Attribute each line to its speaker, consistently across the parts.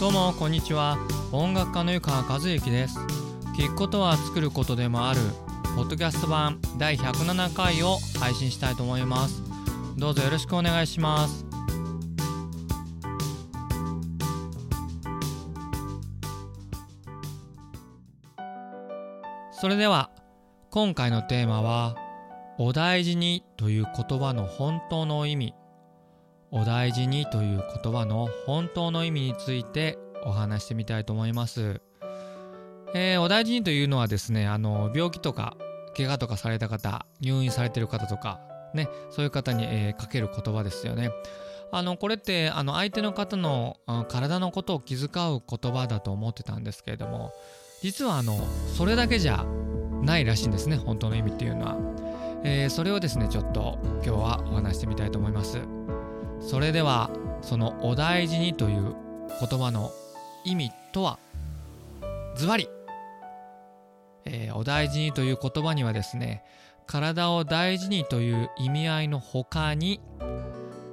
Speaker 1: どうもこんにちは。音楽家の湯川和之です。聞くことは作ることでもあるポッドキャスト版第107回を配信したいと思います。どうぞよろしくお願いします。それでは今回のテーマはお大事にという言葉の本当の意味。お大事にという言葉の本当の意味についてお話してみたいと思います。えー、お大事にというのはですね、あの、病気とか、怪我とかされた方、入院されてる方とか、ね、そういう方に、えー、かける言葉ですよね。あの、これって、あの、相手の方の体のことを気遣う言葉だと思ってたんですけれども、実は、あの、それだけじゃないらしいんですね、本当の意味っていうのは。えー、それをですね、ちょっと今日はお話してみたいと思います。それではその「お大事に」という言葉の意味とはズバリ、え、お大事にという言葉にはですね体を大事にという意味合いの他に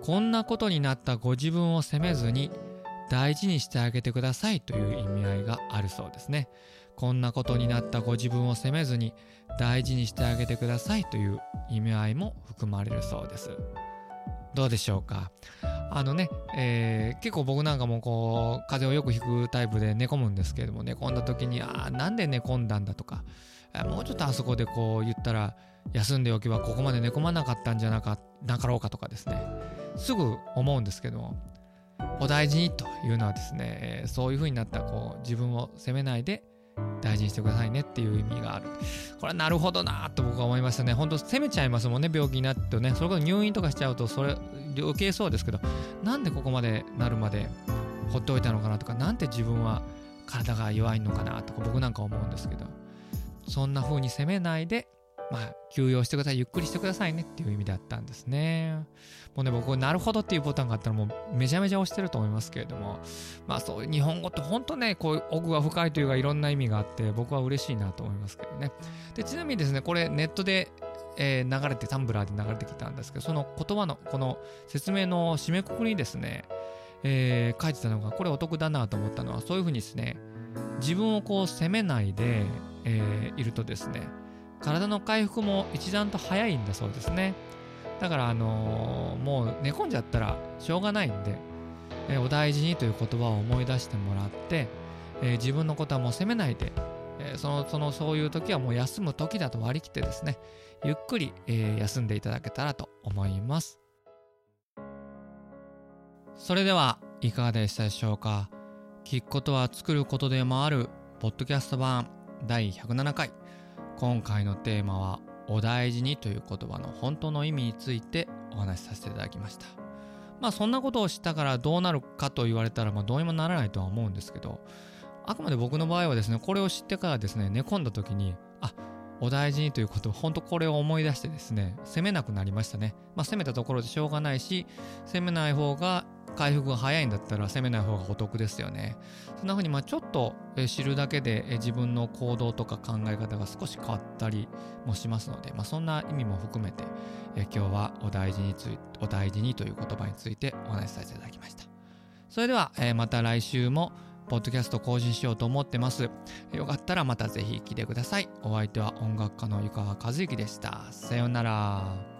Speaker 1: こんなことになったご自分を責めずに大事にしてあげてくださいという意味合いがあるそうですね。こんなことになったご自分を責めずに大事にしてあげてくださいという意味合いも含まれるそうです。どうでしょうか？あのね、えー、結構僕なんかもこう風邪をよくひくタイプで寝込むんですけれども寝込んだ時にああなんで寝込んだんだとかもうちょっとあそこでこう言ったら休んでおけばここまで寝込まなかったんじゃなかなかろうかとかですね。すぐ思うんですけどもお大事にというのはですねそういう風になったこう自分を責めないで大事にしてくださいねっていう意味がある。これはなるほどなと僕は思いましたね。ほんと責めちゃいますもんね、病気になってね。それこそ入院とかしちゃうと、それ余計そうですけど、なんでここまでなるまで放っておいたのかなとか、なんて自分は体が弱いのかなとか僕なんか思うんですけど、そんな風に責めないでまあ、休養してください、ゆっくりしてくださいねっていう意味だったんですね。もうね、僕、なるほどっていうボタンがあったらもうめちゃめちゃ押してると思いますけれども、まあそう日本語って本当ね、こう奥が深いというかいろんな意味があって、僕は嬉しいなと思いますけどね。で、ちなみにですね、これネットで、えー、流れて、タンブラーで流れてきたんですけど、その言葉の、この説明の締めくくりにですね、えー、書いてたのが、これお得だなと思ったのは、そういうふうにですね、自分をこう責めないで、えー、いるとですね、体の回復も一段と早いんだそうですね。だから、あのー、もう寝込んじゃったらしょうがないんで、えー、お大事にという言葉を思い出してもらって、えー、自分のことはもう責めないで、えその、その、そういう時はもう休む時だと割り切ってですね、ゆっくり、え休んでいただけたらと思います。それでは、いかがでしたでしょうか？聞くことは作ることでもある、ポッドキャスト版第107回。今回のテーマは「お大事に」という言葉の本当の意味についてお話しさせていただきました。まあそんなことを知ったからどうなるかと言われたらまあどうにもならないとは思うんですけどあくまで僕の場合はですねこれを知ってからですね寝込んだ時にあお大事にということ本当これを思い出してですね責めなくなりましたね。まあ責めたところでしょうがないし責めない方が回復が早いんだったら攻めない方がお得ですよね。そんな風にまあちょっと知るだけで自分の行動とか考え方が少し変わったりもしますので、まあ、そんな意味も含めて今日はお大事についお大事にという言葉についてお話しさせていただきました。それではまた来週もポッドキャスト更新しようと思ってます。よかったらまたぜひ来てください。お相手は音楽家の湯川和之でした。さようなら。